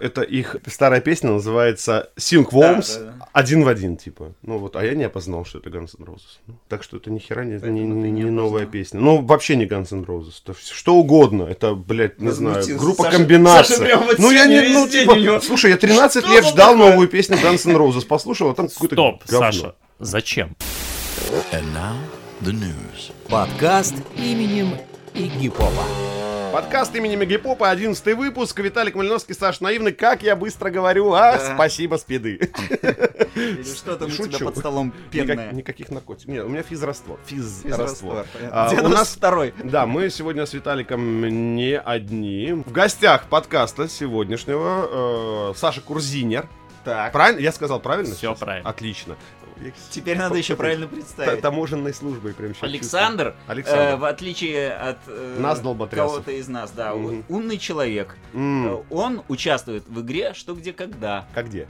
Это их старая песня называется Sync Worms Да, да, да. один в один, типа. Ну вот, а я не опознал, что это Guns N' Roses. Ну, так что это ни хера не, не, не- не новая песня. Ну, вообще не Guns N' Roses. Это что угодно. Это, блядь, не знаю, Возмутился. группа Саша- комбинация. Саша прям вот ну, я не, ну, типа, него. слушай, я 13 Что лет ждал такое? новую песню Guns N' Roses. Послушал, а там какой-то Стоп, говно. Саша, зачем? And now the news. Подкаст именем Игги Попа. Подкаст имени Мегапопа, 11 выпуск. Виталик Малиновский, Саш Наивный. Как я быстро говорю, а? Да. Спасибо, спиды. Или что там у тебя Шучу. под столом Никак- пенное? никаких наркотиков. Нет, у меня физраствор. Физраствор. А, у нас 92-й. Да, мы сегодня с Виталиком не одни. В гостях подкаста сегодняшнего э, Саша Курзинер. Так, Правильно? Я сказал правильно? Всё сейчас? правильно. Отлично. Теперь надо еще правильно представить. Таможенной службой прям сейчас Александр, чувствую. Александр. э, в отличие от э, Нас, кого-то из нас, да, умный человек. Э, Он участвует в игре «Что, где, когда». Как где?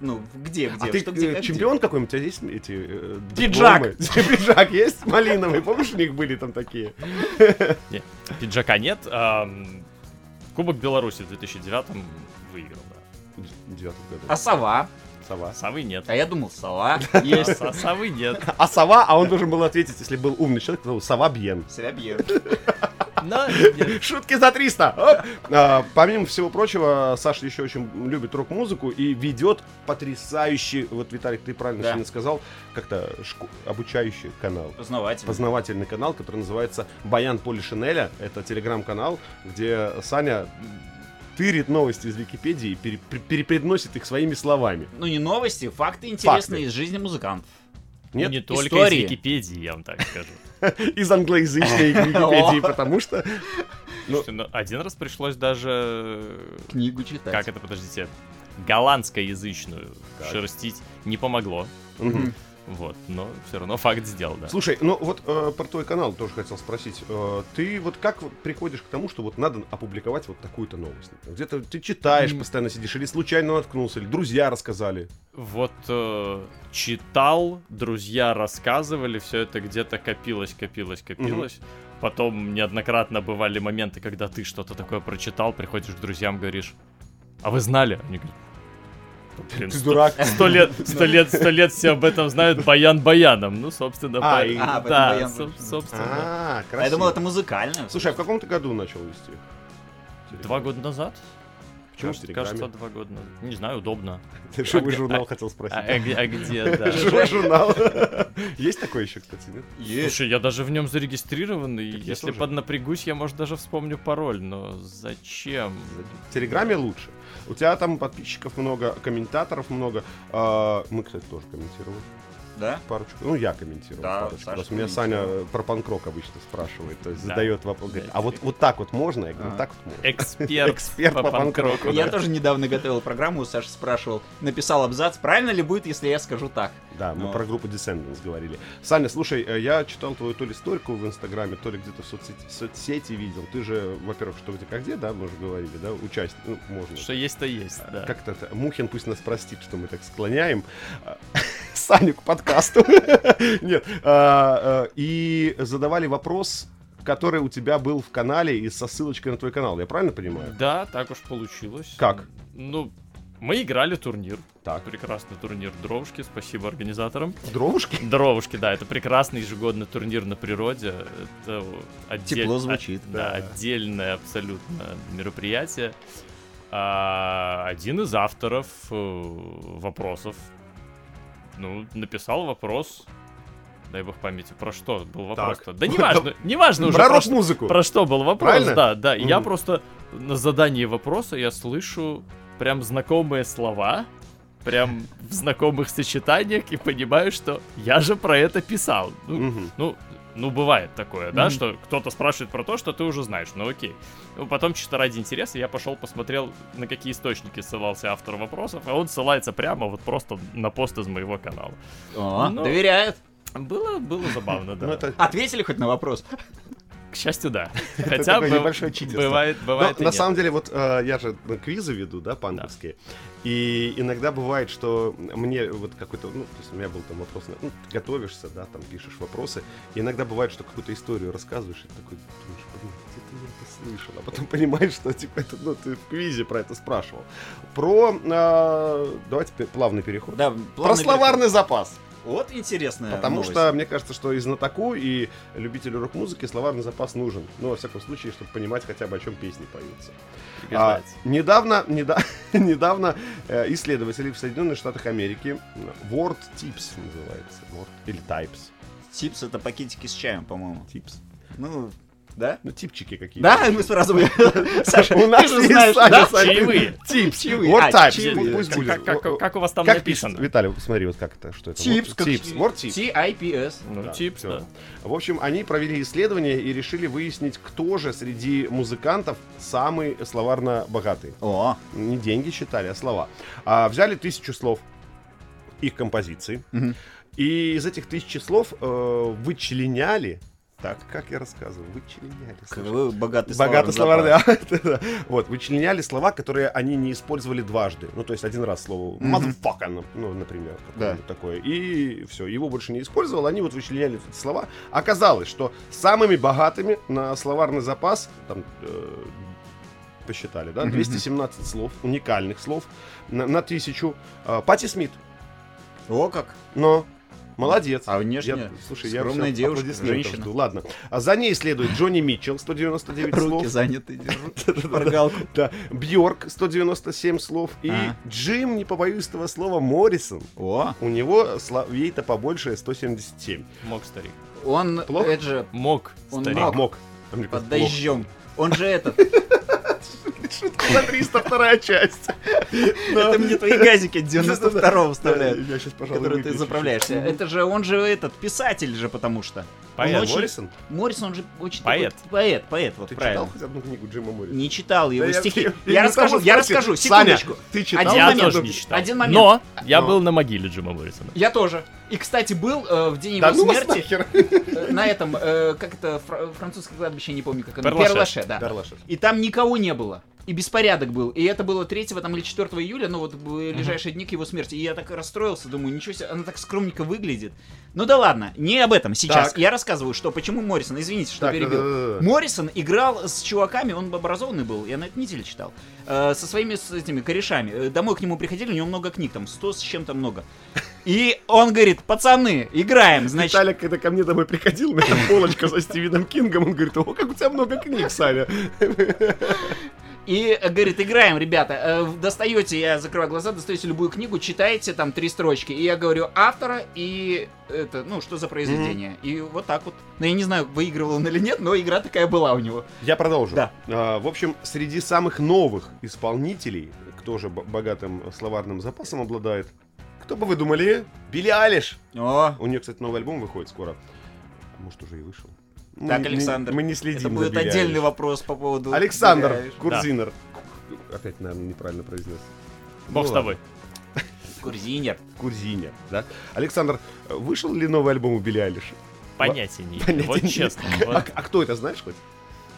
Ну, где, где, а ты что, где, э, как, чемпион какой-нибудь? У тебя есть эти э, Пиджак. Пиджак есть малиновый? Помнишь, у них были там такие? Нет, пиджака нет. Кубок Беларуси в 2009 выиграл, да. Году. А сова? Сова. Совы нет. А я думал, сова. Есть, а совы нет. А сова, а он должен был ответить, если был умный человек, то сова бьен. Себя бьет. Но нет. Шутки за 300! Оп! А, помимо всего прочего, Саша еще очень любит рок-музыку и ведет потрясающий, вот, Виталик, ты правильно Да. сегодня сказал, как-то шко- обучающий канал. Познавательно. Познавательный канал, который называется Баян Поли Шинеля. Это телеграм-канал, где Саня тырит новости из Википедии и пере- пере- перепредносит их своими словами. Ну, не новости, факты интересные Факты. из жизни музыкантов. Ну, Нет? не только истории. из Википедии, я вам так скажу. Из англоязычной Википедии, потому что... Ну. Ну, один раз пришлось даже... Книгу читать. Как это, подождите? Голландскоязычную шерстить не помогло. Вот, но все равно факт сделал, да. Слушай, ну вот э, про твой канал тоже хотел спросить. Э, ты вот как приходишь к тому, что вот надо опубликовать вот такую-то новость? Где-то ты читаешь, постоянно сидишь, или случайно наткнулся, или друзья рассказали. Вот э, читал, друзья рассказывали, все это где-то копилось, копилось, копилось. Потом неоднократно бывали моменты, когда ты что-то такое прочитал, приходишь к друзьям, говоришь, а вы знали? Они говорят, «Да, блин, Ты сто- дурак. Сто лет, сто лет, сто лет все об этом знают баян баяном. Ну, собственно, А, и- А, да, баян соб- баян. собственно. А, А я красиво. думал, это музыкальное. Слушай, а в каком ты году начал вести? Два года назад? Почему в Кажется, два года назад. Не знаю, удобно. Живой А, журнал а, хотел спросить. а где- а где, да? Живой журнал. Есть такой еще, кстати, нет? Есть. Слушай, я даже в нем зарегистрирован, и если поднапрягусь, я, может, даже вспомню пароль, но зачем? В Телеграме лучше. У тебя там подписчиков много, комментаторов много. Мы, кстати, тоже комментировали Да? парочку. Ну, я комментировал Да, парочку. Саша Просто меня. Саня про панкрок обычно спрашивает. То есть Да. задает вопрос. говорит, Да. а вот, вот так вот можно? Я говорю, А. так вот можно. Эксперт, Эксперт по, по панкроку. панкроку, Я да. тоже недавно готовил программу, Саша спрашивал, написал абзац, правильно ли будет, если я скажу так? Да, мы Ну. про группу Descendants говорили. Саня, слушай, э, я читал твою то ли стойку в Инстаграме, то ли где-то в соцсети, соцсети видел. Ты же, во-первых, что где как где, да, мы уже говорили, да, участник, ну, можно. Что есть, то есть, да. Как это, Мухин пусть нас простит, что мы так склоняем а, Саню к подкасту. Нет. а, а, И задавали вопрос, который у тебя был в канале и со ссылочкой на твой канал. Я правильно понимаю? Да, так уж получилось. Как? Ну, мы играли турнир. Так. Прекрасный турнир Дровушки, спасибо организаторам. Дровушки? Дровушки, да, это прекрасный ежегодный турнир на природе. Это отдель- Тепло звучит. а- Да, отдельное абсолютно мероприятие. А, один из авторов э, вопросов, ну, написал вопрос, дай бог памяти, про что был вопрос-то? Да неважно, неважно уже Про рок-музыку. про что был вопрос, Правильно? да, да. Я просто на задании вопроса я слышу прям знакомые слова, прям в знакомых сочетаниях и понимаю, что я же про это писал. Ну, ну, ну, бывает такое, да, Мгм. что кто-то спрашивает про то, что ты уже знаешь, ну окей. Ну, потом, чисто ради интереса, я пошел посмотрел, на какие источники ссылался автор вопросов, а он ссылается прямо вот просто на пост из моего канала. О, Ну, доверяет. Было, было забавно, да. Ответили хоть на вопрос? К счастью, да. Хотя бы небольшое читерство. бывает, бывает на самом деле, вот э, я же ну, квизы веду, да, панковские. И иногда бывает, что мне вот какой-то, ну, то есть у меня был там вопрос, на- ну, ты готовишься, да, там пишешь вопросы. И иногда бывает, что какую-то историю рассказываешь, и ты такой думаешь, блин, где я это слышал, а потом понимаешь, что типа это, ну, ты в квизе про это спрашивал. Про, а, давайте плавный переход. Да, Про плавный словарный запас. Вот интересная Потому новость. что мне кажется, что и знатоку, и любителю рок-музыки словарный запас нужен. Ну, во всяком случае, чтобы понимать хотя бы, о чем песни поются. А, недавно неда- недавно э, исследователи в Соединенных Штатах Америки э, Word Tips называется. Word, или Types. Типс это пакетики с чаем, по-моему. Tips. Ну, да? Ну, типчики какие-то. Да, мы сразу... Саша, У нас ты знаешь, да? Чаевые. Tips. Чаевые. Word А, Types. чаевые. Пусть Как- будет. как- у вас там написано? Виталий, посмотри, вот как это, что это? Типс, Word как- Tips. Tips. Ну, типс, да. В общем, они провели исследование и решили выяснить, кто же среди музыкантов самый словарно богатый. О, Не деньги считали, а слова. А, взяли тысячу слов их композиций. Мгм. И из этих тысячи слов э, вычленяли. Так, как я рассказывал, вычленяли. слушай. вы богатый Богато словарный да. Вот, вычленяли слова, которые они не использовали дважды. Ну, то есть один раз слово motherfucker, ну, например, такое. И все, его больше не использовал. Они вот вычленяли эти слова. Оказалось, что самыми богатыми на словарный запас, там, э, посчитали, да, Мгм. 217 слов, уникальных слов на, на тысячу. Э, Пати Смит. О, как. Но молодец. А внешне Я- слушай, я скромная вообще девушка, женщина. жду. Ладно. А за ней следует Джонни Митчелл, 199 слов. Руки заняты держат. Да, Бьорк 197 слов и А. Джим, не побоюсь этого слова, Моррисон. О, У него ей-то побольше 177. Мог старик. он, Плохо? это же, Мог Он старик. А, мог. А мне под дождем. Он же этот. Шутка за 302 часть. это мне твои газики 92-го вставляют. Я сейчас, пожалуй, который ты заправляешься. Это же он же этот писатель же, потому что. Поэт. Он очень- Моррисон? Моррисон, он же очень Поэт. такой- поэт, поэт, вот Ты правильно. читал хоть одну книгу Джима Моррисона? Не читал его Да стихи. я- Я, я расскажу, я расскажу, Саня, секундочку. ты читал? Один Я момент. тоже не читал. Один момент. Но я Но. был на могиле Джима Моррисона. Я тоже. И, кстати, был э, в день Да его ну смерти э, на этом, э, как это, фра- французское кладбище, не помню, как оно. Перлаше. Перлаше, да. Дарлашев. И там никого не было. И беспорядок был. И это было 3 там, или 4 июля, ну вот в ближайшие дни к его смерти. И я так расстроился, думаю, ничего себе, она так скромненько выглядит. Ну да ладно, не об этом сейчас. Так. Я рассказываю, что почему Моррисон, извините, что Так, перебил. Моррисон играл с чуваками, он образованный был, я на этой неделе читал, э, со своими с этими корешами. Э, Домой к нему приходили, у него много книг, там 100 с чем-то много. И он говорит, пацаны, играем, значит, Виталик, когда ко мне домой приходил, на полочка со Стивеном Кингом, он говорит, о, как у тебя много книг, Саня. И э, говорит, играем, ребята. Э, Достаете, я закрываю глаза, достаете любую книгу, читаете там три строчки. И я говорю автора и это, ну, что за произведение. И вот так вот. Ну, я не знаю, выигрывал он или нет, но игра такая была у него. Я продолжу. Да. А, в общем, среди самых новых исполнителей, кто же богатым словарным запасом обладает, кто бы вы думали? Билли Айлиш. О, У нее, кстати, новый альбом выходит скоро. Может, уже и вышел. Мы так, не- Александр, Мы не следим это будет отдельный вопрос по поводу... Александр. Курзинер. Опять, наверное, неправильно произнес. Бог Ну с тобой. Курзинер. Курзинер, да? Александр, вышел ли новый альбом у Билли Айлиша? Понятия не имею. Вот честно. А, вот. а кто это, знаешь хоть?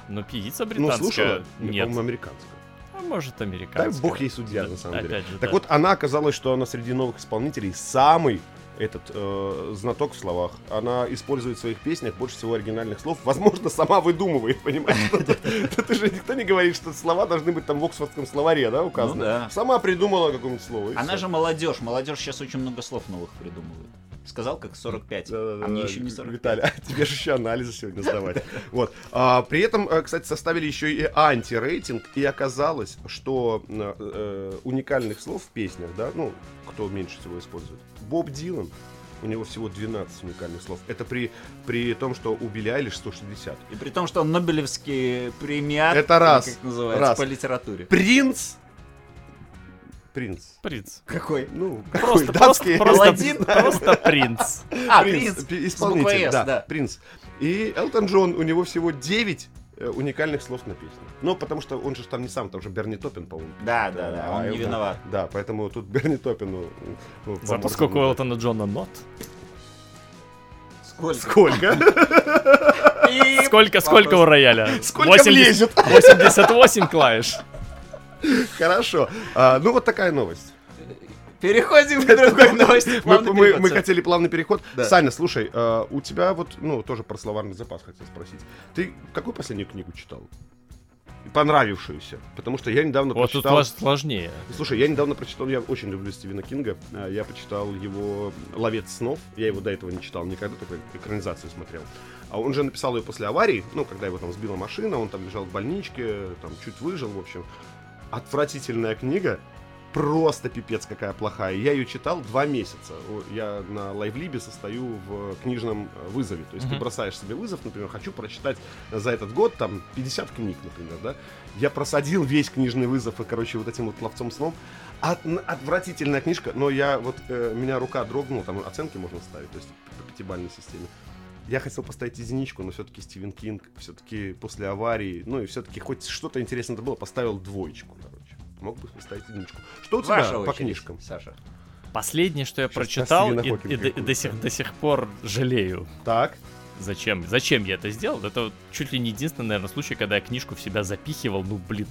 Ну, певица Ну, слушала? британская. Нет, Нет. по-моему, американская. А может, американская. Дай бог ей судья, Да, на самом деле. же, Так да. вот, она оказалась, что она среди новых исполнителей самый этот э, знаток в словах. Она использует в своих песнях больше всего оригинальных слов. Возможно, сама выдумывает, понимаешь? Тут уже никто не говорит, что слова должны быть там в Оксфордском словаре, да, указаны. Ну да. Сама придумала какое-нибудь слово. Она же молодежь. Молодежь сейчас очень много слов новых придумывает. Сказал, как 45. Да-да-да, а мне еще не Г- 45. Виталий, а тебе же еще анализы сегодня сдавать. Вот. А, при этом, э, кстати, составили еще и антирейтинг, и оказалось, что э, э, уникальных слов в песнях, да, ну, кто меньше всего использует, Боб Дилан, у него всего 12 уникальных слов. Это при, при том, что у Билли Айлиш 160. И при том, что он Нобелевский премиат, Это раз, как называется, раз. по литературе. Принц! Принц. Принц. Какой? Ну, Просто, какой? просто, Датский? просто, Аладдин? просто принц. А, Принц, принц. исполнитель, да, да. принц. И Элтон Джон, у него всего 9 э, уникальных слов на песне. Ну, потому что он же там не сам, там же Берни Топпин, по-моему. Да, да, да, А он не виноват. Да, поэтому тут Берни Топпину... ну, Зато сколько у. Элтона Джона нот. Сколько? Сколько? И Сколько, сколько у рояля? Сколько влезет? 88 клавиш. Хорошо. А, ну, вот такая новость. Переходим к другой новости. Мы, Плавный мы- переход, мы всё. хотели плавный переход. Да. Саня, слушай, э, у тебя вот, ну, тоже про словарный запас хотел спросить. Ты какую последнюю книгу читал? Понравившуюся. Потому что я недавно Вот тут прочитал... слож- сложнее. Слушай, я недавно прочитал, я очень люблю Стивена Кинга. А, Я почитал его «Ловец снов». Я его до этого не читал никогда, только экранизацию смотрел. А он же написал ее после аварии, ну, когда его там сбила машина, он там лежал в больничке, там чуть выжил, в общем. Отвратительная книга. Просто пипец какая плохая. Я ее читал два месяца. Я на лайвлибе состою в книжном э, вызове. То есть ты Мгм. бросаешь себе вызов, например, хочу прочитать за этот год там 50 книг, например, да. Я просадил весь книжный вызов и, короче, вот этим вот ловцом сном. От- отвратительная книжка, но я вот, э, меня рука дрогнула, там оценки можно ставить, то есть по пятибалльной системе. Я хотел поставить единичку, но все-таки Стивен Кинг, все-таки после аварии, ну и все-таки хоть что-то интересное было, поставил двоечку, короче. Мог бы поставить единичку. Что у тебя Ваша по очередь, книжкам? Саша. Последнее, что я Щас прочитал, и, и до, и до сих, до сих пор жалею. Так. Зачем? Зачем я это сделал? Это вот чуть ли не единственный, наверное, случай, когда я книжку в себя запихивал. Ну, блин.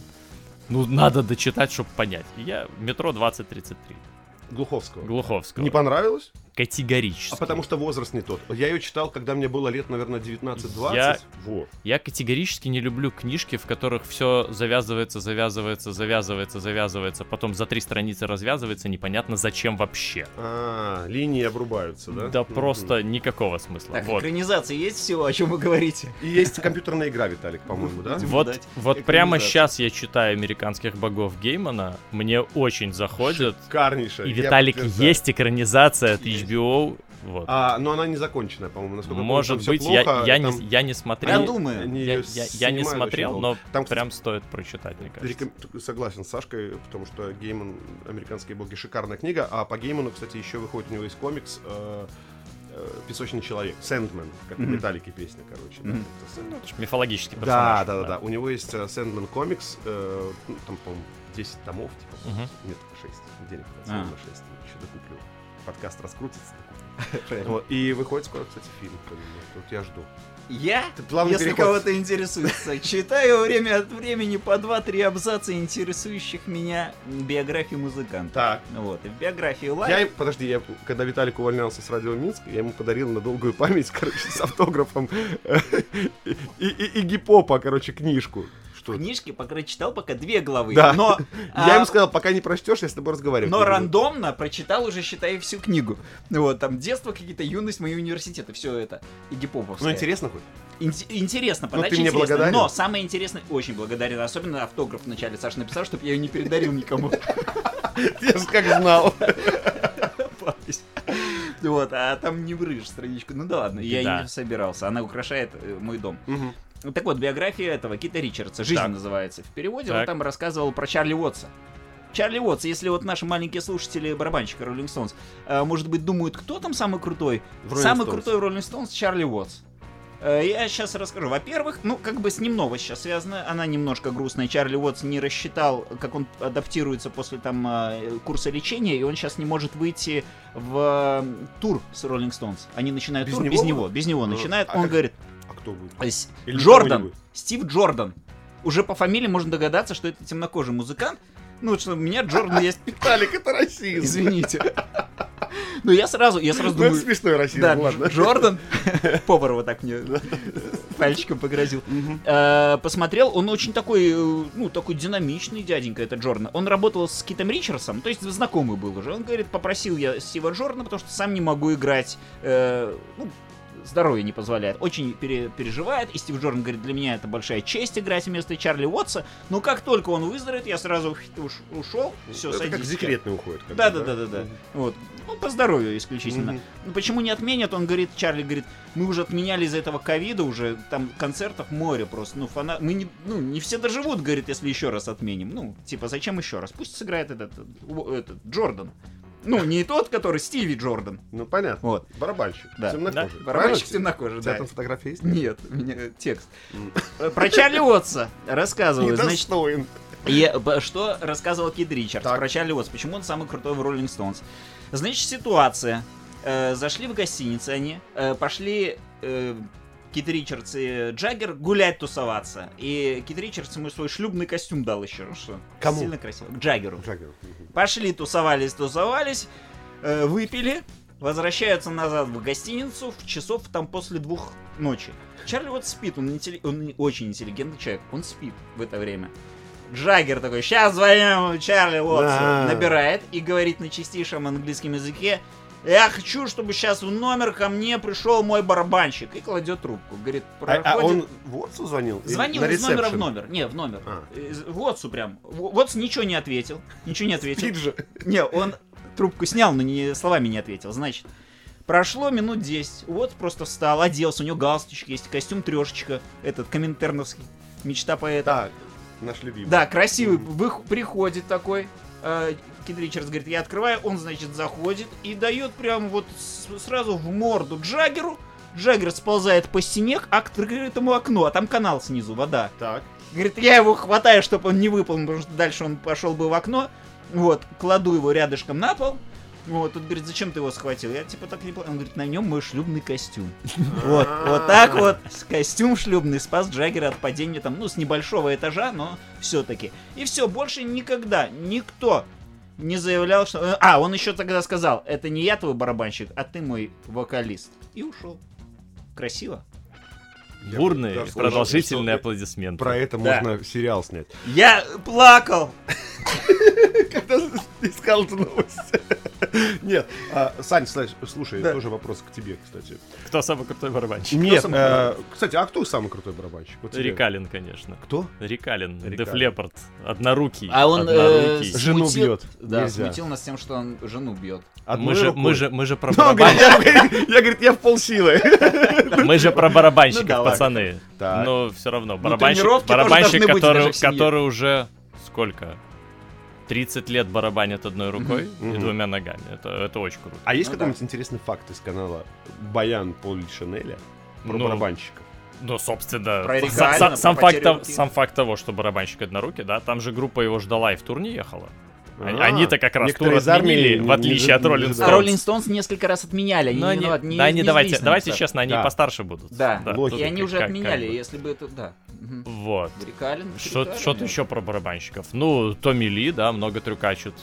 Ну, надо дочитать, чтобы понять. И я метро 2033. Глуховского. Глуховского. Не понравилось? Категорически. А потому что возраст не тот. Я ее читал, когда мне было лет, наверное, 19-20. Я- Вот. Я категорически не люблю книжки, в которых все завязывается, завязывается, завязывается, завязывается, потом за три страницы развязывается, непонятно зачем вообще. А, линии обрубаются, да? Да просто никакого смысла. Так, вот. экранизации есть всего, о чем вы говорите? И есть компьютерная игра, Виталик, по-моему, да? Будем Вот, вот прямо сейчас я читаю американских богов Геймана, мне очень заходит. Шикарнейшая. И Виталик, есть экранизация Есть. HBO. Вот. А, но она не законченная, по-моему, насколько я помню, Может всё быть, я, плохо, я, там не, я не Я смотрел. думаю. они Я, я- я не смотрел, но. Там, кстати, прям стоит прочитать, мне кажется. реком- Согласен с Сашкой, потому что Гейман, американские боги, шикарная книга. А по Гейману, кстати, еще выходит у него есть комикс э, э, Песочный человек, Сэндмен, как в Мгм. Металлике песня, короче. да, Мгм. как-то Sandman. Это ж мифологический Да, персонаж. да, да, да. У него есть э, Сэндмен комикс, э, ну, там, по-моему, 10 томов, типа. Мгм. Нет, 6. Денег А. на 6. Подкаст раскрутится. Вот. И выходит скоро, кстати, фильм. по нему. Вот я жду. Я, Ты плавный если переход. кого-то интересуется, читаю время от времени по 2-3 абзаца интересующих меня биографии музыканта. Так. Вот, и в биографии Я, Лайв... им- подожди, я, когда Виталик увольнялся с радио Минск, я ему подарил на долгую память, короче, с автографом и гипопа, короче, книжку. Что? Книжки пока читал пока две главы, Да. но... Я а, ему сказал, пока не прочтешь, я с тобой разговариваю. Но рандомно прочитал уже, считай, всю книгу. Вот, там детство, какие-то юность, мои университеты, все это. И гипоповское. Ну, интересно хоть? Инте- интересно, Ну, подача ты мне интересная, благодарен? но самое интересное, очень благодарен, особенно автограф вначале Саша написал, чтобы я ее не передарил никому. Я же как знал. Вот, а там не врыжь страничку. Ну да ладно, я Да. не собирался. Она украшает э, мой дом. Так вот, биография этого Кита Ричардса. Жизнь Так. называется. В переводе он Так. там рассказывал про Чарли Уотса. Чарли Уотс, если вот наши маленькие слушатели барабанщика Роллинг Стоунс, э, может быть, думают, кто там самый крутой? Rolling самый Stones. крутой Роллинг Стоунс Чарли Уотс. Э, Я сейчас расскажу. Во-первых, ну, как бы с ним новость сейчас связана. Она немножко грустная. Чарли Уотс не рассчитал, как он адаптируется после там э, курса лечения, и он сейчас не может выйти в тур с Роллинг Стоунс. Они начинают Без тур него? без него. Без него Ну, начинают. а Он как- говорит, А кто будет? э, Или Джордан. будет? Стив Джордан. Уже по фамилии можно догадаться, что это темнокожий музыкант. Ну, что у меня Джордан есть. Виталик, это расизм. Извините. Ну, я сразу, я сразу Ну, думаю... смешной расизм, Да, ладно. Джордан. Повар вот так мне пальчиком погрозил. Э, Посмотрел, он очень такой, э, ну, такой динамичный дяденька, это Джордан. Он работал с Китом Ричардсом, то есть знакомый был уже. Он говорит, попросил я Стива Джордана, потому что сам не могу играть, ну, здоровье не позволяет. Очень пере- переживает, и Стив Джордан говорит, для меня это большая честь играть вместо Чарли Уотса. Но как только он выздоровеет, я сразу уш- ушел, все, Это садись. как декретный уходит. как бы, Да, да, да, да, да. Вот. Ну, по здоровью исключительно. Мгм. Ну, почему не отменят? Он говорит, Чарли говорит, мы уже отменяли из-за этого ковида, уже там концертов море просто. Ну, фана... мы не, ну, не все доживут, говорит, если еще раз отменим. Ну, типа, зачем еще раз? Пусть сыграет этот, этот Джордан. Ну, не тот, который Стиви Джордан. Ну, понятно. Вот. Барабанщик. Да. Темнокожий. Барабанщик Правильно? темнокожий, У тебя да. там фотография есть? Нет, у меня текст. Про Чарли Уотса рассказываю. Значит, Недостоин. И что рассказывал Кид Ричардс Так. про Чарли Уотс, почему он самый крутой в Роллинг Стоунс. Значит, ситуация. Э, зашли в гостиницу они, э, пошли э, Кит Ричардс и Джаггер гулять, тусоваться. И Кит Ричардс ему свой шлюбный костюм дал еще. Что, Кому? Сильно красиво. К Джаггеру. Джаггер. Мгм. Пошли, тусовались, тусовались, э, выпили, возвращаются назад в гостиницу в часов там после двух ночи. Чарли вот спит, он, интелли- он очень интеллигентный человек, он спит в это время. Джаггер такой, сейчас звоним Чарли Уотсу. Да. Набирает и говорит на чистейшем английском языке, я хочу, чтобы сейчас в номер ко мне пришел мой барабанщик. И кладет трубку. Говорит, А, проходит... а он в Отцу звонил? Звонил из номера в номер. Не, в номер. А. В Отцу прям. Вотс ничего не ответил. Ничего не ответил. Спит же. Не, он трубку снял, но не, словами не ответил. Значит, прошло минут 10. Вот просто встал, оделся, у него галстучек есть, костюм трешечка, этот коминтерновский. Мечта поэта. Так, наш любимый. Да, красивый. Вых- приходит такой. э, Кит Ричардс говорит, я открываю, он, значит, заходит и дает прям вот сразу в морду Джаггеру. Джаггер сползает по стене к открытому окну, а там канал снизу, вода. Так. Говорит, я его хватаю, чтобы он не выпал, потому что дальше он пошел бы в окно. Вот, кладу его рядышком на пол. Вот, тут говорит, зачем ты его схватил? Я типа так не понял. Он говорит, на нем мой шлюбный костюм. Вот, вот так вот, костюм шлюбный спас Джаггера от падения там, ну, с небольшого этажа, но все-таки. И все, больше никогда никто не заявлял, что... А, он еще тогда сказал, это не я твой барабанщик, а ты мой вокалист. И ушел. Красиво. Я Бурные, даже продолжительные аплодисменты. Про это Да. можно сериал снять. Я плакал. Когда искал эту новость. Нет, а, Сань, слушай, тоже вопрос к тебе, кстати. Кто самый крутой барабанщик? Нет, самый э, кстати, а кто самый крутой барабанщик? Вот. Рикалин, конечно. Кто? Рикалин, Рикалин. Деф Лепард, однорукий. А он э. Жену бьет. Да, Нельзя. смутил нас тем, что он жену бьет. Мы, же, мы, же, мы же про Ну, барабанщиков, я, говорит, я в полсилы. мы же про барабанщиков, Ну ладно. пацаны. Но все равно, барабанщик, тоже барабанщик семье. который уже сколько? 30 лет барабанит одной рукой и Мгм. двумя ногами. Это, это очень круто. А есть Ну какой-нибудь интересный факт из канала Баян Поли Шанеля про Ну, барабанщиков? Ну, собственно, Про сам, потерю факт, сам факт того, что барабанщик однорукий, да, там же группа его ждала и в тур не ехала. Они- А, Они-то как раз некоторые тур отменили, не- в отличие не- от Роллинг. А Stones. Роллинг Стоунс несколько раз отменяли. Они они- виноваты, не- да, они не давайте, давайте них, честно, они Да. постарше будут. Да, Лохи. и они уже как- как отменяли, бы. если бы это... Да. Вот. Что-то да. еще про барабанщиков. Ну, Томми Ли, да, много трюкачут.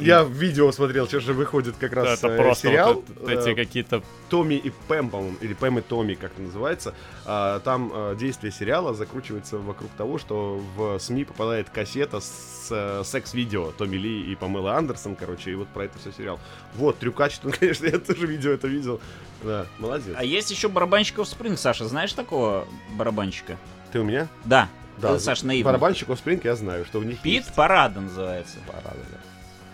Я видео смотрел, сейчас же выходит как раз Это э, просто сериал. вот эти э, какие-то... Томми и Пэм, по-моему, или Пэм и Томми, как это называется. А, Там э, действие сериала закручивается вокруг того, что в СМИ попадает кассета с секс-видео Томми Ли и Памела Андерсон, короче, и вот про это все сериал. Вот, трюкач, ну, конечно, я тоже видео это видел. Да, молодец. А есть еще барабанщиков Спринг, Саша, знаешь такого барабанщика? Ты у меня? Да. Да. Саш, наивный. Барабанщик Спринг я знаю, что у них Пит есть. Парада называется. Парады, да.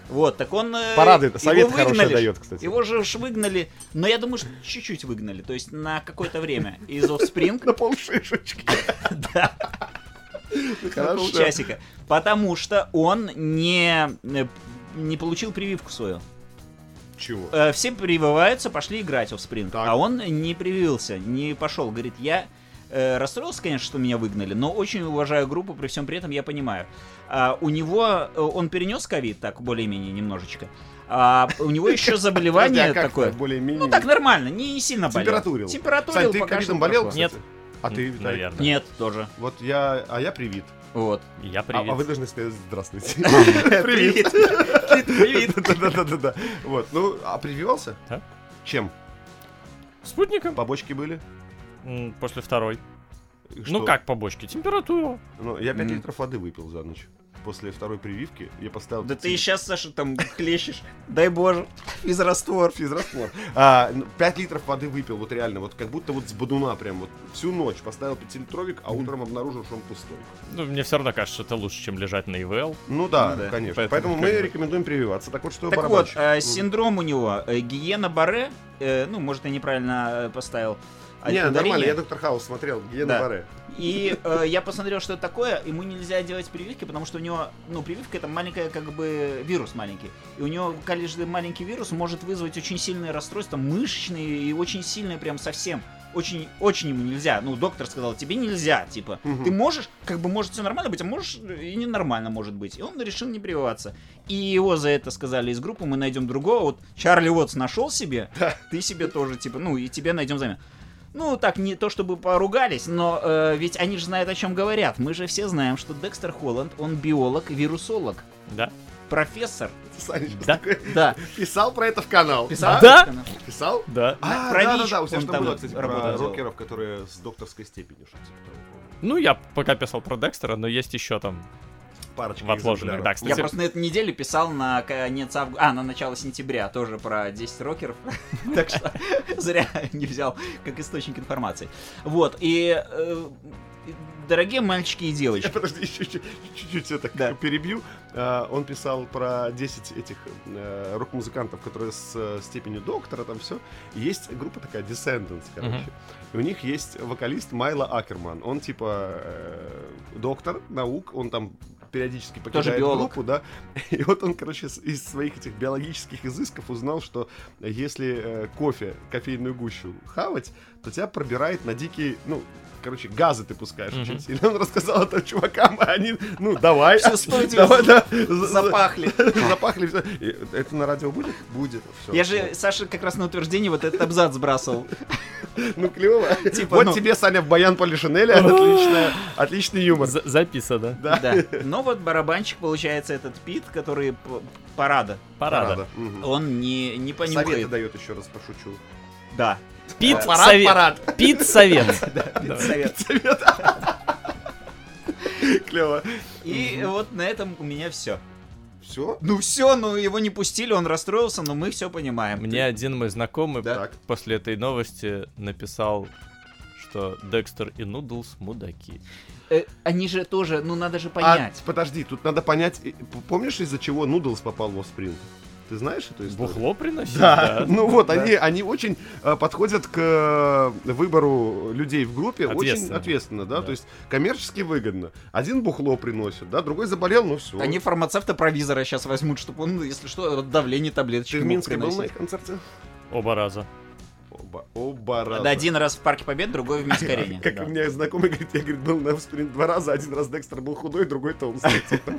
Вот, так он... э, Парады, его совет хороший выгнали ж. дает, кстати. Его же ж выгнали, но я думаю, что чуть-чуть выгнали, то есть на какое-то время из Offspring. На полшишечки. Да. На Хорошо. полчасика. Потому что он не, э, не получил прививку свою. Чего? Э, Все прививаются, пошли играть в Spring. Так. А он не привился, не пошел. Говорит, я э, расстроился, конечно, что меня выгнали, но очень уважаю группу, при всем при этом я понимаю. А, у него, э, он перенес ковид, так, более-менее немножечко. А у него еще заболевание а как такое. так, более-менее? Ну так нормально, не сильно болел. Температурил. Температурил, ты ковидом болел, кстати? А ты? Наверное. Нет, тоже. Вот я, а я привит. Вот. Я А, привет. а вы должны сказать здравствуйте. Привет. Привет. Да-да-да-да. Вот, ну, а прививался? Да. Чем? Спутником? Побочки были? После второй. Ну что? как побочки? Температура. Ну, я 5 М. литров воды выпил за ночь. После второй прививки я поставил... Да ты и сейчас, Саша, там хлещешь. Дай боже. Из раствор. физраствор. А, ну, 5 литров воды выпил, вот реально, вот как будто вот с бодуна прям вот всю ночь поставил 5-литровик, а утром обнаружил, что он пустой. Ну, мне все равно кажется, что это лучше, чем лежать на ИВЛ. Ну да, Ну да. конечно. Поэтому Поэтому, мы рекомендуем прививаться. Так вот, что Так вот, барабанщик? э, М. синдром у него э, гиена Барре, э, ну, может, я неправильно э, поставил. А, Не, нормально, я доктор Хаус смотрел, Гена Да. Баре. И э, я посмотрел, что это такое. Ему нельзя делать прививки, потому что у него, ну, прививка это маленькая, как бы, вирус маленький. И у него каждый маленький вирус может вызвать очень сильные расстройства, мышечные и очень сильные прям совсем. Очень, очень ему нельзя. Ну, доктор сказал, тебе нельзя, типа. Мгм. Ты можешь, как бы, может все нормально быть, а можешь и ненормально может быть. И он решил не прививаться. И его за это сказали из группы, мы найдем другого. Вот Чарли Уотс нашел себе, ты себе тоже, типа, ну, и тебе найдем замену. Ну, так, не то чтобы поругались, но э, ведь они же знают, о чем говорят. Мы же все знаем, что Декстер Холланд, он биолог, вирусолог. Да? профессор. Санечка Да. такой Да. писал про это в канал. Писал? Да? Писал? Да. А, Про да, да, ВИЧ да, у тебя там было, кстати, про рокеров, которые с докторской степенью, типа. Ну, я пока писал про Декстера, но есть еще там Парочка в отложенных. Да, Я кстати, просто на этой неделе писал на конец августа, а, на начало сентября тоже про 10 рокеров. Так что зря не взял как источник информации. Вот, и э, дорогие мальчики и Я, девочки, подожди, чуть-чуть это Да. перебью. А, Он писал про 10 этих э, рок-музыкантов, которые с э, степенью доктора, там все. Есть группа такая, Descendants, короче. И у них есть вокалист Майло Акерман. Он типа э, доктор наук, он там периодически покидает биолог. группу, да. И вот он, короче, из своих этих биологических изысков узнал, что если э, кофе, кофейную гущу хавать, то тебя пробирает на дикие, ну, короче, газы ты пускаешь Мгм. очень сильно. Он рассказал это чувакам, а они, ну, давай. Всю студию Давай, да. За- запахли. Запахли. всё. И Это на радио будет? Будет. Всё. Я же Саша как раз на утверждение вот этот абзац сбрасывал. Ну, клево. Типа, Вот ну. тебе, Саня, Баян Полишинеля. Отличная- Отличный юмор. за- записано. Да. Да. Но вот барабанщик, получается, этот Пит, который парада, Парада. Мгм. он не, не Советы понюхает. дает еще раз, пошучу. Да. Пит Парад, совет. парад. Пит совет. Пит совет. Клево. И вот на этом у меня все. Все? Ну все, ну его не пустили, он расстроился, но мы все понимаем. Мне один мой знакомый Так. после этой новости написал, что Декстер и Нудлс мудаки. Э, они же тоже, ну надо же А, понять. подожди, тут надо понять, помнишь, из-за чего Нудлс попал в Offspring? Ты знаешь эту историю? Бухло приносить? Да, ну вот, Да. они, они очень э, подходят к э, выбору людей в группе очень Ответственно. ответственно, да? Да. то есть коммерчески выгодно. Один бухло приносит, да, другой заболел, ну все. Они фармацевта-провизора сейчас возьмут, чтобы он, если что, от давления таблеточки Ты в Минске был на их концерте? Оба раза. Оба, оба раза. Один раз в Парке Побед, другой в Минск-арене. Как у меня знакомый говорит, я говорит, был на Offspring два раза, один раз Декстер был худой, другой толстый. типа.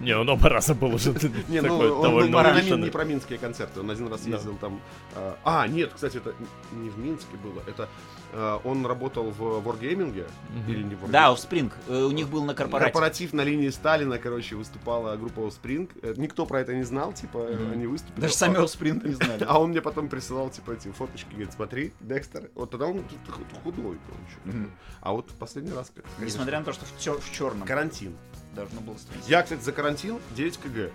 Не, он оба раза был уже Не, ну он был не про минские концерты, он один раз ездил там. а, А, нет, кстати, это не в Минске было, это он работал в Wargaming Мгм. или не в Да, Wargaming? Offspring. Э, У них был на корпорате. Корпоратив на линии Сталина, короче, выступала группа Offspring. Э, Никто про это не знал, типа, э, Мгм. они выступили. Даже сами Offspring не знали. А он мне потом присылал, типа, эти фоточки, говорит, смотри, Декстер. Вот тогда он худой, короче. Мгм. А вот последний раз, конечно, Несмотря на то, что в, чер- в черном карантин. должно было стоять. Я, кстати, за карантин 9 кг.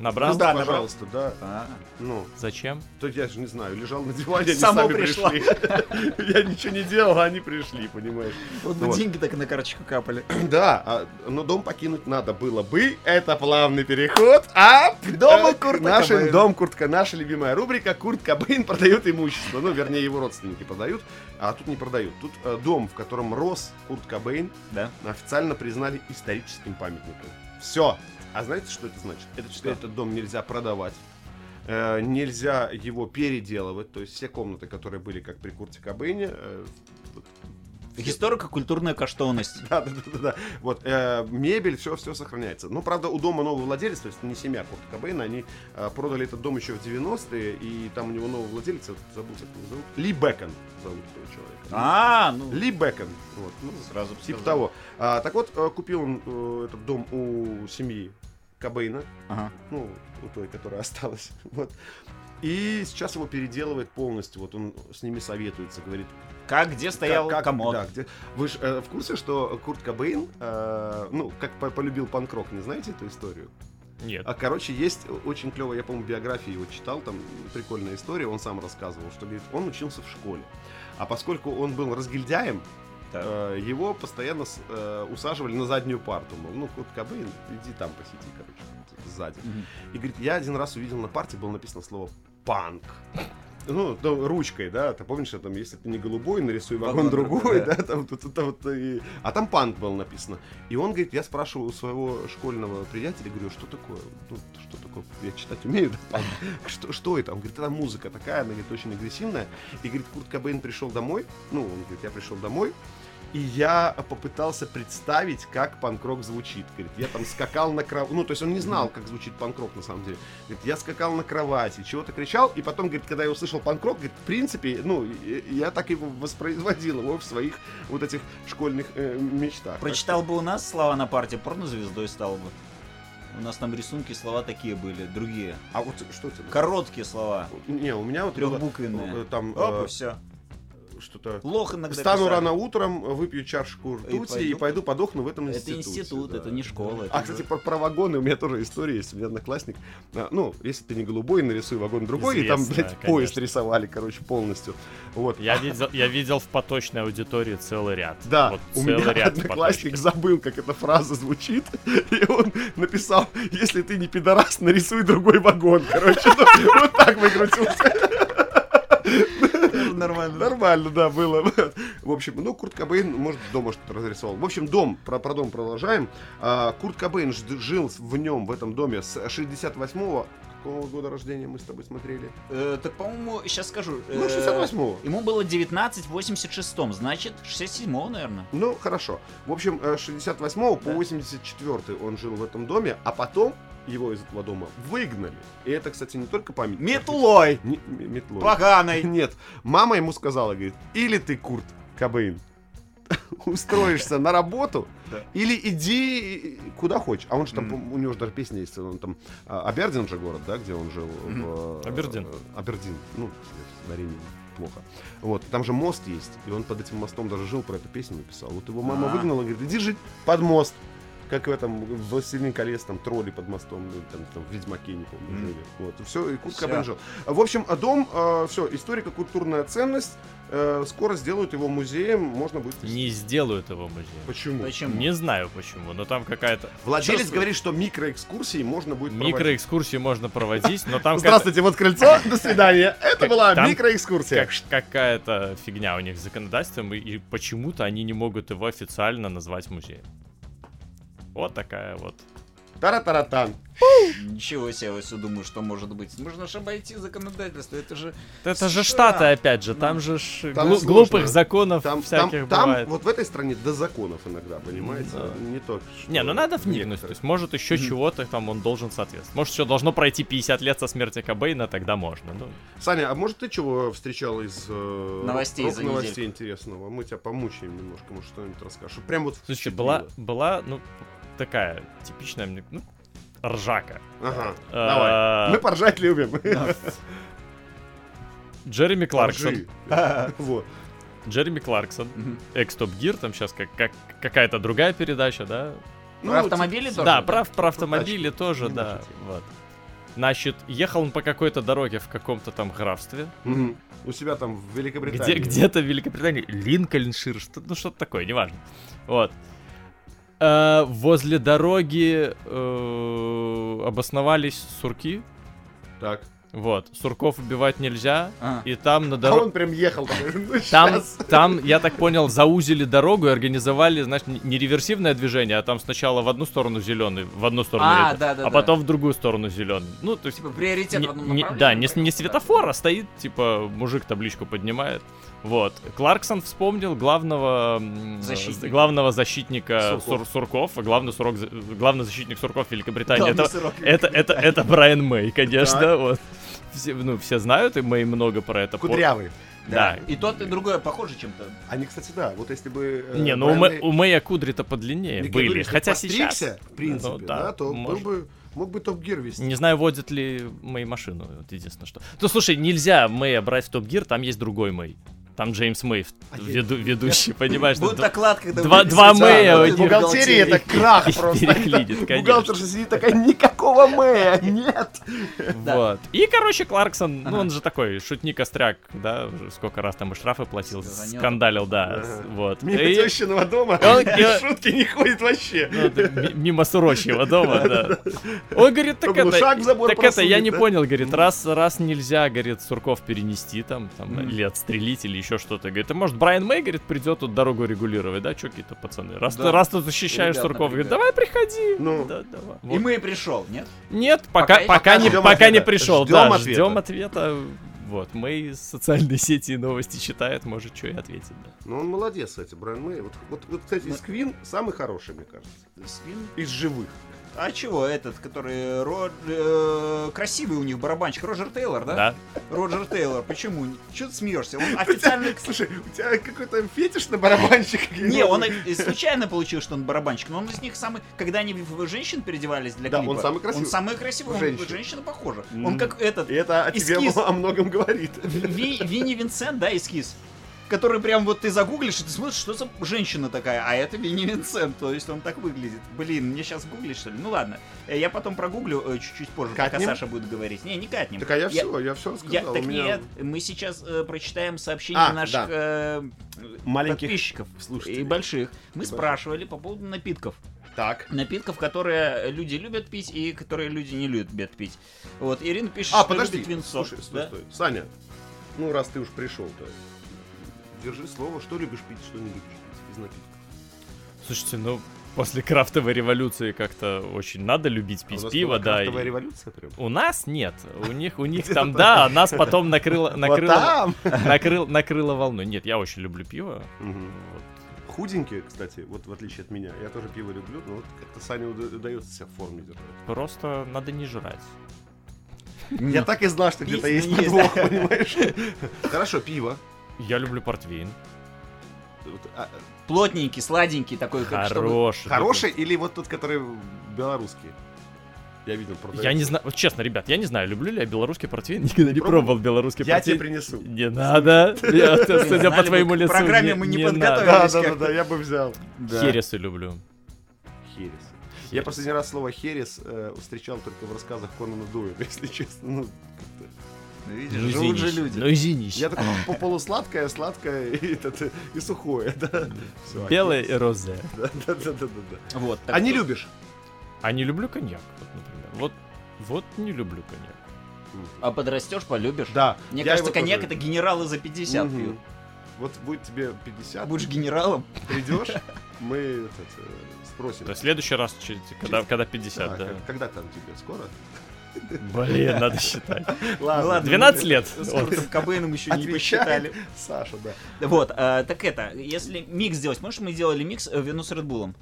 Набрал? Ну да, набрал. пожалуйста, да. А, Ну, Зачем? то я же не знаю, лежал на диване, они Само сами пришло. пришли. Я ничего не делал, а они пришли, понимаешь. Вот Ну бы вот. деньги так и на карточку капали. Да, а, но дом покинуть надо было бы. Это плавный переход. А к дому э, нашим Кобейна. дом Куртка, наша любимая рубрика. Курт Кобейн продает имущество. Ну, вернее, его родственники продают, а тут не продают. Тут э, дом, в котором рос Курт Кобейн, Да. официально признали историческим памятником. Все. А знаете, что это значит? Это что этот дом нельзя продавать. э, нельзя его переделывать, то есть все комнаты, которые были как при Курте Кобейне, э, Историко-культурная каштовность. да, да, да, да. Вот, э, мебель, все, все сохраняется. Ну, правда, у дома новый владелец, то есть не семья Курта Кобейна, они э, продали этот дом еще в 90-е, и там у него новый владелец, забыл, как его зовут. Ли Бекон зовут этого человека. А, ну, Ли Бекон. Вот, ну, сразу типа того. А, так вот, э, купил он э, этот дом у семьи Кобейна, Ага. ну, у той, которая осталась. Вот. И сейчас его переделывает полностью. Вот он с ними советуется, говорит, Как, где стоял как- как- комод? да, где- Вы же э, в курсе, что Курт Кобейн, э, ну, как по- полюбил панк-рок, не знаете эту историю? Нет. А, короче, есть очень клевая, я, по-моему, биографии его читал, там прикольная история, он сам рассказывал, что, говорит, он учился в школе. А поскольку он был разгильдяем, Так. э, его постоянно э, усаживали на заднюю парту. Мол, ну, Курт Кобейн, иди там посиди, короче, вот сзади. Мгм. И говорит, я один раз увидел на парте, было написано слово «панк». Ну, ну, ручкой, да, ты помнишь, там, если ты не голубой, нарисуй вагон, Вагон другой, другой, да, там, тут, тут, вот, и- а там панк было написано. И он говорит, я спрашиваю у своего школьного приятеля, говорю, что такое, ну, что такое, я читать умею, да, панк? что, что это? Он говорит, это музыка такая, она, говорит, очень агрессивная. И, говорит, Курт Кобейн пришел домой, ну, он говорит, я пришел домой, и я попытался представить, как панк-рок звучит. Говорит, я там скакал на кровати. Ну, то есть он не знал, как звучит панк-рок на самом деле. Говорит, я скакал на кровати, чего-то кричал, и потом, говорит, когда я услышал панк-рок, говорит, в принципе, ну, я так его воспроизводил его в своих вот этих школьных э, мечтах. Прочитал бы у нас слова на парте, порнозвездой стал бы. У нас там рисунки, слова такие были, другие. А вот что это? Короткие слова. Не, у меня вот было, Трехбуквенные. э, там Оп, э, все. Что-то... Лох иногда Стану писали. рано утром, выпью чашку ртути и пойду- пойду, подохну в этом Это институте. институт, да. это не школа. это А, кстати, про, про вагоны у меня тоже история есть. У меня одноклассник. а, ну, если ты не голубой, нарисуй вагон другой. и там, блядь, поезд конечно. рисовали, короче, полностью. Вот. Я видел, я видел в поточной аудитории целый ряд. Да, вот у целый меня ряд одноклассник забыл, как эта фраза звучит, и он написал, если ты не пидорас, нарисуй другой вагон, короче, ну, вот так выкрутился. Нормально. Нормально, да, было. В общем, ну, Курт Кобейн, может, дома что-то разрисовал. В общем, дом, про, про дом продолжаем. А, Курт Кобейн жил в нем, в этом доме, с 68-го. Какого года рождения мы с тобой смотрели? Э, так, по-моему, сейчас скажу. Ну, э, 68-го. Ему было 19 в 86-м, значит, 67-го, наверное. Ну, хорошо. В общем, э, с 68 по Да. 84 он жил в этом доме, а потом его из этого дома выгнали. И это, кстати, не только память. Метлой! Не- метлой. Поганой! Нет. Мама ему сказала, говорит, или ты, Курт Кобейн, устроишься на работу, Да. или иди куда хочешь. А он же там, у него же даже песня есть, он там, а, Абердин же город, да, где он жил? В, э, Абердин. Абердин. Ну, ударение плохо. Вот, там же мост есть, и он под этим мостом даже жил, про эту песню написал. Вот его мама А. выгнала, говорит, иди жить под мост. Как в этом в «Властелин колец», там тролли под мостом, ну, там, там в Ведьмаке, не помню, Мгм. жили. Вот, все, и Курт жил. В общем, а дом, все, историко-культурная ценность, э, скоро сделают его музеем, можно будет... Не сделают его музей. Почему? Почему? Не знаю почему, но там какая-то Владелец Чё- говорит, что микроэкскурсии можно будет проводить. микроэкскурсии можно проводить, но там Здравствуйте, вот крыльцо, до свидания. Это была микроэкскурсия. как- какая-то фигня у них с законодательством, и, и почему-то они не могут его официально назвать музеем. Вот такая вот. Тара-таратан. Ничего себе, я все думаю, что может быть. Можно же обойти законодательство, это же... Это же. Штаты, опять же, там же ж Там глу- глупых законов Там, всяких там, там бывает. вот в этой стране до законов иногда, понимаете? Да. Не то, что Не, ну надо вникнуть. То есть, может, еще чего-то там он должен соответствовать. Может, еще должно пройти 50 лет со смерти Кобейна, тогда можно. Ну, Саня, а может ты чего встречал из э, Новостей за новостей интересного? Мы тебя помучаем немножко, может что-нибудь расскажешь. Прям вот впечатлило. была, была, ну, такая типичная, мне, ну, ржака. Ага, А, давай. Мы поржать любим. Джереми Кларксон. Вот. Джереми Кларксон. Мгм. Экс-топ гир, там сейчас как, как, какая-то другая передача, да? Ну, Про автомобили тоже? да, про, про автомобили тачки. тоже, да. тема. Вот. Значит, ехал он по какой-то дороге в каком-то там графстве. У себя там в Где, Великобритании. где-то в Великобритании. Линкольншир, что, ну что-то такое, неважно. Вот. Э, возле дороги э, обосновались сурки. Так. Вот. Сурков убивать нельзя. А. И там на А дороге... он прям ехал. такой, ну, Там, там, я так понял, заузили дорогу и организовали, знаешь, не реверсивное движение, а там сначала в одну сторону зеленый, в одну сторону А, да, да, а да. потом в другую сторону зеленый. Ну, то есть Типа приоритет не- в одном не- да, не, не светофор, а стоит, типа, мужик табличку поднимает. Вот. Кларксон вспомнил главного, Защитника. главного защитника Сурков. Сур- Сурков, главный, сурок, главный защитник Сурков Великобритании. Главный Это, сырок. это, это, это Брайан Мэй, конечно. Так. Вот. Все, ну, все знают, и Мэй много про это. Кудрявый. Да. И тот, и другой похожи чем-то. Они, кстати, да, вот если бы... э, Не, ну у, Брайан Мэ- Мэй- у Мэя кудри-то подлиннее Я были. если Хотя сейчас... в принципе, Ну, да, да, то был может. бы, мог бы топ-гир вести. Не знаю, водит ли Мэй машину, вот единственное что. Ну, слушай, нельзя Мэя брать в Топ Гир, там есть другой Мэй. Там Джеймс Мэй, А я- веду- ведущий, понимаешь? Будет Два- доклад, когда два- два а, мэя это них. Бухгалтерия это крах просто. конечно. Бухгалтерша сидит такая, никакого мэя, нет. Да. Вот. И, короче, Кларксон, ну, он же такой шутник-остряк, да, сколько раз там и штрафы платил, скандалил, да, вот. Мимо тещиного дома шутки не ходит вообще. Ну, мимо сурочьего дома, да. Он говорит, так это, так это, я не понял, говорит, раз, раз нельзя, говорит, Сурков перенести там, там, или отстрелить, или еще что-то. Говорит, а может, Брайан Мэй, говорит, придет тут дорогу регулировать, да, чё какие-то пацаны? Раз, Да. ты, раз ты защищаешь Ребят Сурков, говорит, давай приходи. Ну. Да, давай. И Вот. мы и пришел, нет? Нет, пока, Пока- пока, не, пока не пришел, Ждем да, ответа. ждем ответа. Вот, Мэй социальные сети и новости читает, может, что и ответит, да. Ну, он молодец, кстати, Брайан Мэй. Вот, вот, вот, кстати, из Квин самый хороший, мне кажется. Свин. Из живых. А чего этот, который Ро- э, красивый у них барабанщик, Роджер Тейлор, да? Да? Роджер Тейлор, почему? Че ты смеешься? Он официально... Слушай, у тебя какой-то фетиш на барабанщиках. Не, он случайно получил, что он барабанщик, но он из них самый, когда они в женщин переодевались для Да, клипа, он самый красивый. Он самый красивый, он Женщин. женщина похожа. Он как этот, И это о тебе о многом говорит. Ви- Винни Винсент, да, эскиз? Который прям вот ты загуглишь, и ты смотришь, что за женщина такая, а это Винни Винсент, то есть он так выглядит. Блин, мне сейчас гуглить, что ли? Ну ладно, Э, я потом прогуглю э, чуть-чуть позже, пока Катнем? Саша будет говорить. Не, не катнем. Так а я все, я все рассказал. Я- так меня нет, мы сейчас э, прочитаем сообщения А, наших да. э, Маленьких подписчиков слушателей. и больших. Мы больших. спрашивали по поводу напитков. Так. Напитков, которые люди любят пить и которые люди не любят пить. Вот, Ирина пишет, А, что подожди. любит винцо. Слушай, стой, да? стой. Саня, ну раз ты уж пришел, то держи слово, что любишь пить, что не любишь пить из напитков. Слушайте, ну, после крафтовой революции как-то очень надо любить А пить нас пиво, да. крафтовая и- революция прям. У нас нет. У них, у них там, да, а нас потом накрыло, накрыло, накрыл, накрыло волной. Нет, я очень люблю пиво. Худенькие, кстати, вот в отличие от меня. Я тоже пиво люблю, но вот как-то уда- удается себя в форме держать. Просто надо не жрать. Я так и знал, что где-то есть, подвох, понимаешь? Хорошо, пиво. Я люблю портвейн. А, Плотненький, сладенький такой, как чтобы... Хороший. Хороший или вот тот, который белорусский? Я видел продается. Я не знаю, вот честно, ребят, я не знаю, люблю ли я белорусский портвейн, никогда не Пробовал? пробовал белорусский Я тебе портвейн. принесу. Не надо. Я, Судя по твоему лицу. программе мы не подготовились. Да, да, да, я бы взял. Хересы люблю. Херес. Я последний раз слово херес э, встречал только в рассказах Конана Дойла, если честно. Ну, как-то. Ну, видишь, Ну, живут же люди. Ну извинись. я такой по- полусладкое, сладкое и, этот, и сухое, да. Всё, Белое и розе. Да, да, да, да, да. Вот, А не любишь? А не люблю коньяк, вот, например. Вот, вот не люблю коньяк. А подрастешь, полюбишь. Да. Мне я кажется, коньяк это генералы за 50 Мгм. пьют. Вот будет тебе 50, Будешь генералом? придешь, мы этот, э, спросим. Есть в следующий раз, когда, когда 50, Да, да. Когда там тебе? Скоро? Блин, надо считать. Ну ладно, 12 лет. С Куртом Кобейном еще не посчитали. Саша, да. Вот, а, так это, если микс сделать, можешь мы делали микс э, вино с Редбулом?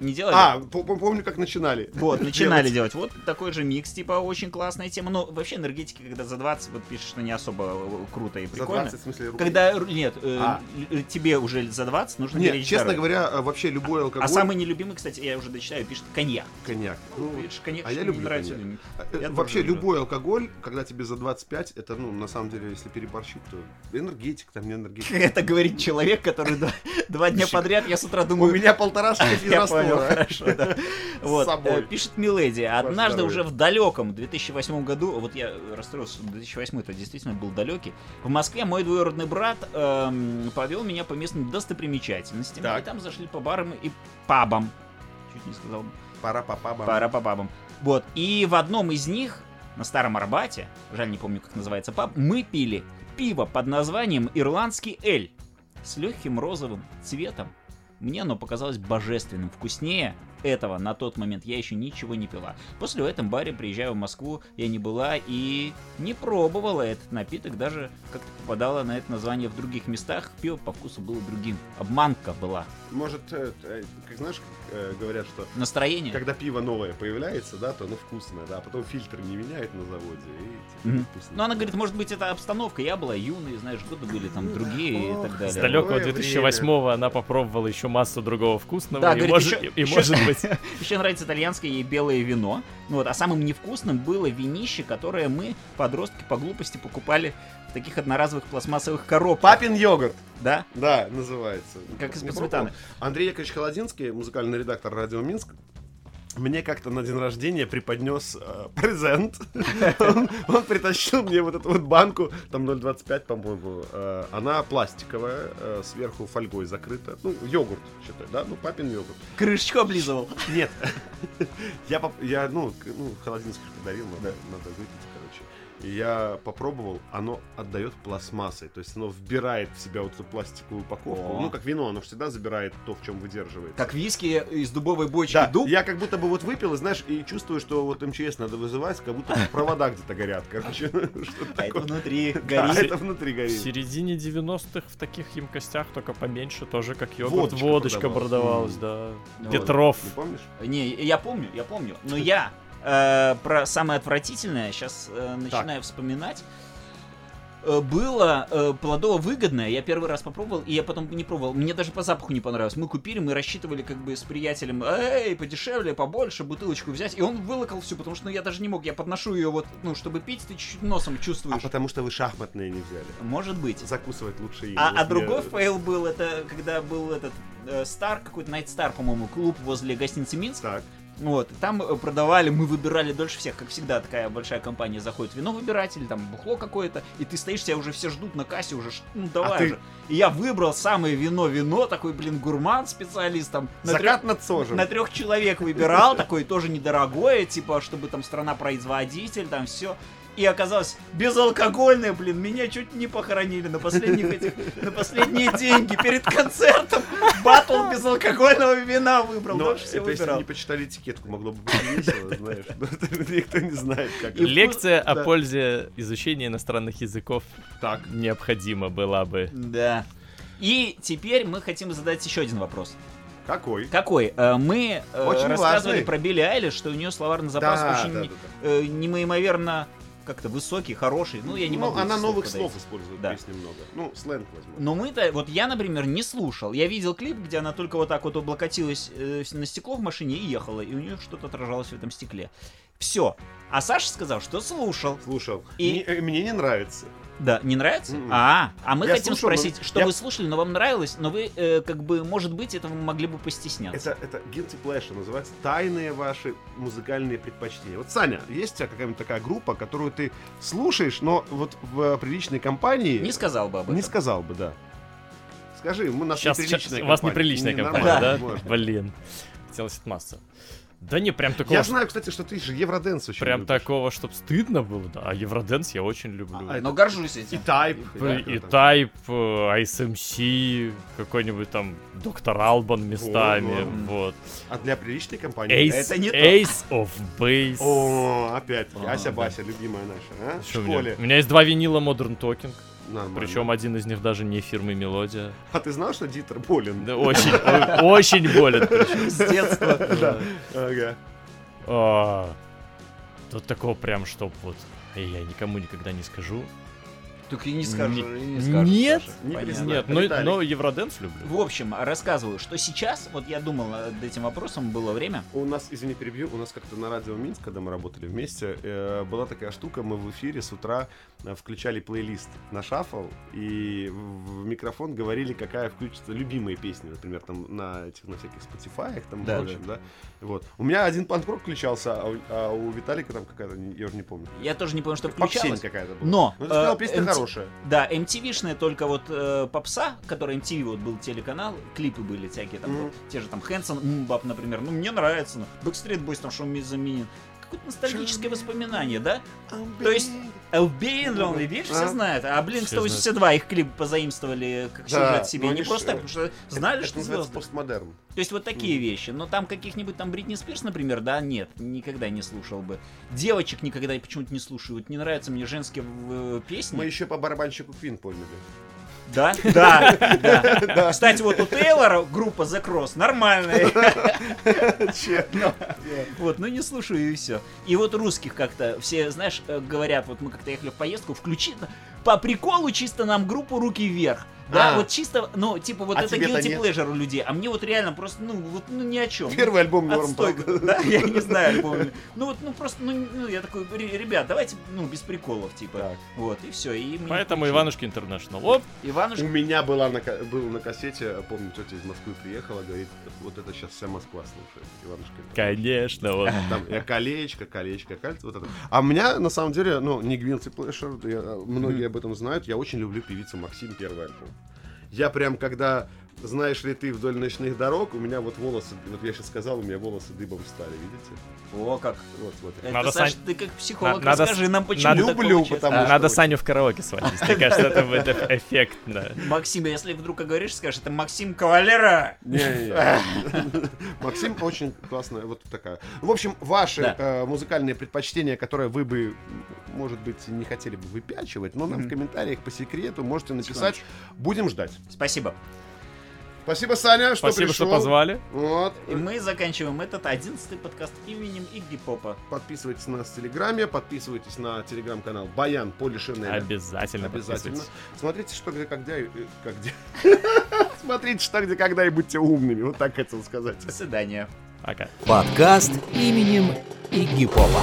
Не делали? А, по- по- помню, как начинали. Вот, начинали делать. Вот такой же микс, типа, очень классная тема. Ну, вообще, энергетики, когда за 20, вот пишешь, что не особо э, круто и За прикольно. 20, в смысле, рублей. Когда, нет, э, А. л- тебе уже за 20 нужно Нет, честно здоровье. говоря, э, вообще любой алкоголь... А самый нелюбимый, кстати, я уже дочитаю, пишет коньяк. Коньяк. Ну, Видишь, коньяк а я люблю нравится коньяк. э, Я вообще люблю. любой алкоголь, когда тебе за 25, это, ну, на самом деле, если переборщить, то энергетик, там не энергетик. Это говорит человек, который два, дня подряд, я с утра У думаю... меня полтора шкафа Хорошо, да. Вот, собой. э, пишет Миледи, однажды уже в далеком 2008 году, вот я расстроился, что 2008 это действительно был далекий, в Москве мой двоюродный брат эм, повел меня по местным достопримечательностям, и там зашли по барам и пабам. Чуть не сказал. Пора папа Пара по пабам. Вот, и в одном из них, на Старом Арбате, жаль, не помню, как называется паб, мы пили пиво под названием «Ирландский Эль» с легким розовым цветом. Мне оно показалось божественным, вкуснее этого на тот момент я еще ничего не пила. После в этом баре приезжаю в Москву, я не была и не пробовала этот напиток, даже как-то попадала на это название в других местах. Пиво по вкусу было другим. Обманка была. Может, э, э, как знаешь, как, э, говорят, что Настроение. когда пиво новое появляется, да, то оно вкусное, да, а потом фильтры не меняют на заводе, и типа, Мгм. вкусно. Ну, она говорит, может быть, это обстановка. Я была юной, знаешь, годы были там другие Ох, и так С далее. далекого Какое 2008-го она попробовала еще массу другого вкусного. Да, и, говорит, может, еще- и еще- может быть... Еще нравится итальянское ей белое вино. Ну вот, а самым невкусным было винище, которое мы, подростки, по глупости покупали в таких одноразовых пластмассовых коробках. Папин йогурт, Да? да, называется. Как из-под сметаны. Андрей Яковлевич Холодинский, музыкальный редактор радио Минск, мне как-то на день рождения преподнес э, презент. он, он притащил мне вот эту вот банку, там 0,25, по-моему. э, она пластиковая, э, сверху фольгой закрыта. Ну, йогурт, считай, да? Ну, папин йогурт. Крышечку облизывал. Нет. я, я, ну, ну, холодинский ж подарил, надо, надо выпить, я попробовал, оно отдает пластмассой. То есть оно вбирает в себя вот эту пластиковую упаковку. О. Ну, как вино, оно всегда забирает то, в чем выдерживает. Как виски из дубовой бочки Да, дуб. я как будто бы вот выпил, и знаешь, и чувствую, что вот МЧС надо вызывать, как будто провода где-то горят, короче. Что-то А это внутри Да, горит. это внутри В горит. середине 90-х в таких емкостях, только поменьше, тоже как йогурт. Водочка Водочка, продавалась. продавалась, да. Ну, Петров. Не помнишь? Не, я помню, я помню. Но я э, про самое отвратительное сейчас начинаю вспоминать. Э, Было э, плодово-выгодное, я первый раз попробовал, и я потом не пробовал. Мне даже по запаху не понравилось. Мы купили, мы рассчитывали как бы с приятелем, эй, подешевле, побольше, бутылочку взять. И он вылокал всю, потому что ну, я даже не мог. Я подношу ее вот, ну, чтобы пить, ты чуть-чуть носом А чувствуешь. потому что вы шахматные не взяли. Может быть. Закусывать лучше им. А, а если- другой fail был, это когда был этот э, Star, какой-то Night Star, по-моему, клуб возле гостиницы Минск. Так. Вот, и там э, продавали, мы выбирали дольше всех, как всегда, такая большая компания заходит, вино выбирать или там бухло какое-то, и ты стоишь, тебя уже все ждут на кассе, уже, ну давай А ты- же. И я выбрал самое вино-вино, такой, блин, гурман, специалист, там, на Закат над сожем. на трех человек выбирал, такое тоже недорогое, типа, чтобы там страна-производитель, там все. И оказалось, безалкогольное, блин, меня чуть не похоронили на последних этих, на последние деньги перед концертом. Батл безалкогольного вина выбрал, Но всего это если не почитали этикетку, могло бы быть весело, знаешь. Никто не знает, как. Лекция о пользе изучения иностранных языков Так. необходима была бы. Да. И теперь мы хотим задать еще один вопрос. Какой? Какой? Э, Мы э, Очень рассказывали важный. про Билли Айлиш, что у нее словарный запас Да, очень да, да, да. э, неимоверно как-то высокий, хороший. Ну, я не Ну, могу. она новых слова слов использует Да. в песне много. Ну, сленг возьму. Но мы-то, вот я, например, не слушал. Я видел клип, где она только вот так вот облокотилась э, на стекло в машине и ехала, и у нее что-то отражалось в этом стекле. Все. А Саша сказал, что слушал. Слушал. И- Не- э, Мне не нравится. Да, не нравится? Мгм. А, а мы Я хотим слушал, но спросить, что я- вы слушали, но вам нравилось, но вы, э, как бы, может быть, этого могли бы постесняться. Это, это guilty pleasure называется. Тайные ваши музыкальные предпочтения. Вот, Саня, есть у тебя какая-нибудь такая группа, которую ты слушаешь, но вот в приличной компании... Не сказал бы об этом. Не сказал бы, да. Скажи, мы нас Сейчас, неприличная у вас компания. неприличная Не, компания, да? можно. Блин. Хотелось отмазаться. Да не, прям такого, Я знаю, кстати, что ты же Евроденс очень прям любишь. такого, чтоб стыдно было, да. А Евроденс я очень люблю. А, Но горжусь И этим. Тайп. П- И Type, э, ISMC, какой-нибудь там Доктор Албан местами, О, вот. А для приличной компании... Ace, Это не то. Ace of Base. О, опять. А, Ася да. Бася, любимая наша, а? В Что у меня? школе. У меня есть два винила Modern Talking, Нормально. причем один из них даже не фирмы Мелодия. А ты знал, что Дитер болен? Да, очень, очень болен. С детства. Да. Ага. А, Тут такого прям, чтоб вот я никому никогда не скажу. Только и не скажу. Не- не скажу, Нет, Саша. не Понятно. признаю. Нет, но, но Евроденс люблю. В общем, рассказываю, что сейчас, вот я думал над этим вопросом, было время. У нас, извини, перебью, у нас как-то на радио Минск, когда мы работали вместе, э, была такая штука, мы в эфире с утра э, включали плейлист на шаффл и в, микрофон говорили, какая включится любимые песни, например, там на этих, на всяких Spotify, там, Да, прочим, да. Вот. У меня один панк-рок включался, а у, а у Виталика там какая-то, я уже не помню. Я тоже не помню, что Попсень включалось. какая-то была. Но, Ну, ты сказал, песня хорошая. Да, MTV-шная только вот э, попса, который MTV вот был телеканал, клипы были всякие там, Мгм. вот, те же там Хэнсон, Мбап, например, ну мне нравится, ну, Backstreet Boys там, что заменен. Какое-то ностальгическое воспоминание, да? То есть, Being Lonely, видишь, все А? знают, а Все 182 их клип позаимствовали как Да, сюжет себе, но не просто так, э, потому что знали, Это что звезды. постмодерн. То есть вот такие вещи. Но там каких-нибудь там Бритни Спирс, например, да, нет, никогда не слушал бы. Девочек никогда почему-то не слушаю. Вот не нравятся мне женские э, песни. Мы еще по барабанщику Квин поняли. Да, да, да. Кстати, вот у Тейлора группа The Cross нормальная. Че? Вот, ну не слушаю и все. И вот русских как-то все, знаешь, э, говорят, вот мы как-то ехали в поездку, включи по приколу чисто нам группу «Руки вверх». Да, А. вот чисто, ну, типа, вот А это guilty pleasure у людей. А мне вот реально просто, ну, вот, ну, ни о чем. Первый альбом норм, правда? да, я не знаю, помню. Ну вот, ну просто, ну, ну, я такой, «Ре- ребят, давайте, ну, без приколов, типа. Так. Вот, и все. И Поэтому включили. Иванушки Интернешнл. Оп, Иванушка. У меня была на, был на кассете, помню, тетя из Москвы приехала, говорит, вот это сейчас вся Москва слушает. Иванушка. конечно, вот. Там я колечко, колечко, кольцо, вот это. А у меня, на самом деле, ну, не guilty pleasure, я- многие об этом знают, я очень люблю певицу Максим, первый альбом. Я прям, когда знаешь ли ты вдоль ночных дорог, у меня вот волосы, вот я сейчас сказал, у меня волосы дыбом стали, видите? О, как. Вот, смотри. Это, Надо, Саш, Сань- ты как психолог, надо- расскажи нам, почему надо- Люблю, потому А, что- Надо Саню в караоке сводить. Мне кажется, это будет эф- эффектно. Максим, если вдруг оговоришь, скажешь, это Максим Кавалера. Не-не-не. Максим очень классная, вот такая. В общем, ваши э, музыкальные предпочтения, которые вы бы, может быть, не хотели бы выпячивать, но нам в комментариях по секрету можете написать. Будем ждать. Спасибо. Спасибо, Саня, что Спасибо, что пришел. позвали. Вот. И мы заканчиваем этот одиннадцатый подкаст именем Игги Попа. Подписывайтесь на нас в Телеграме, подписывайтесь на телеграм-канал Баян Шинеля. Обязательно Обязательно. Смотрите, что где, когда и... э, Как где. Смотрите, что где, когда и будьте умными. Вот так хотел сказать. До свидания. Пока. Подкаст именем Игги Попа.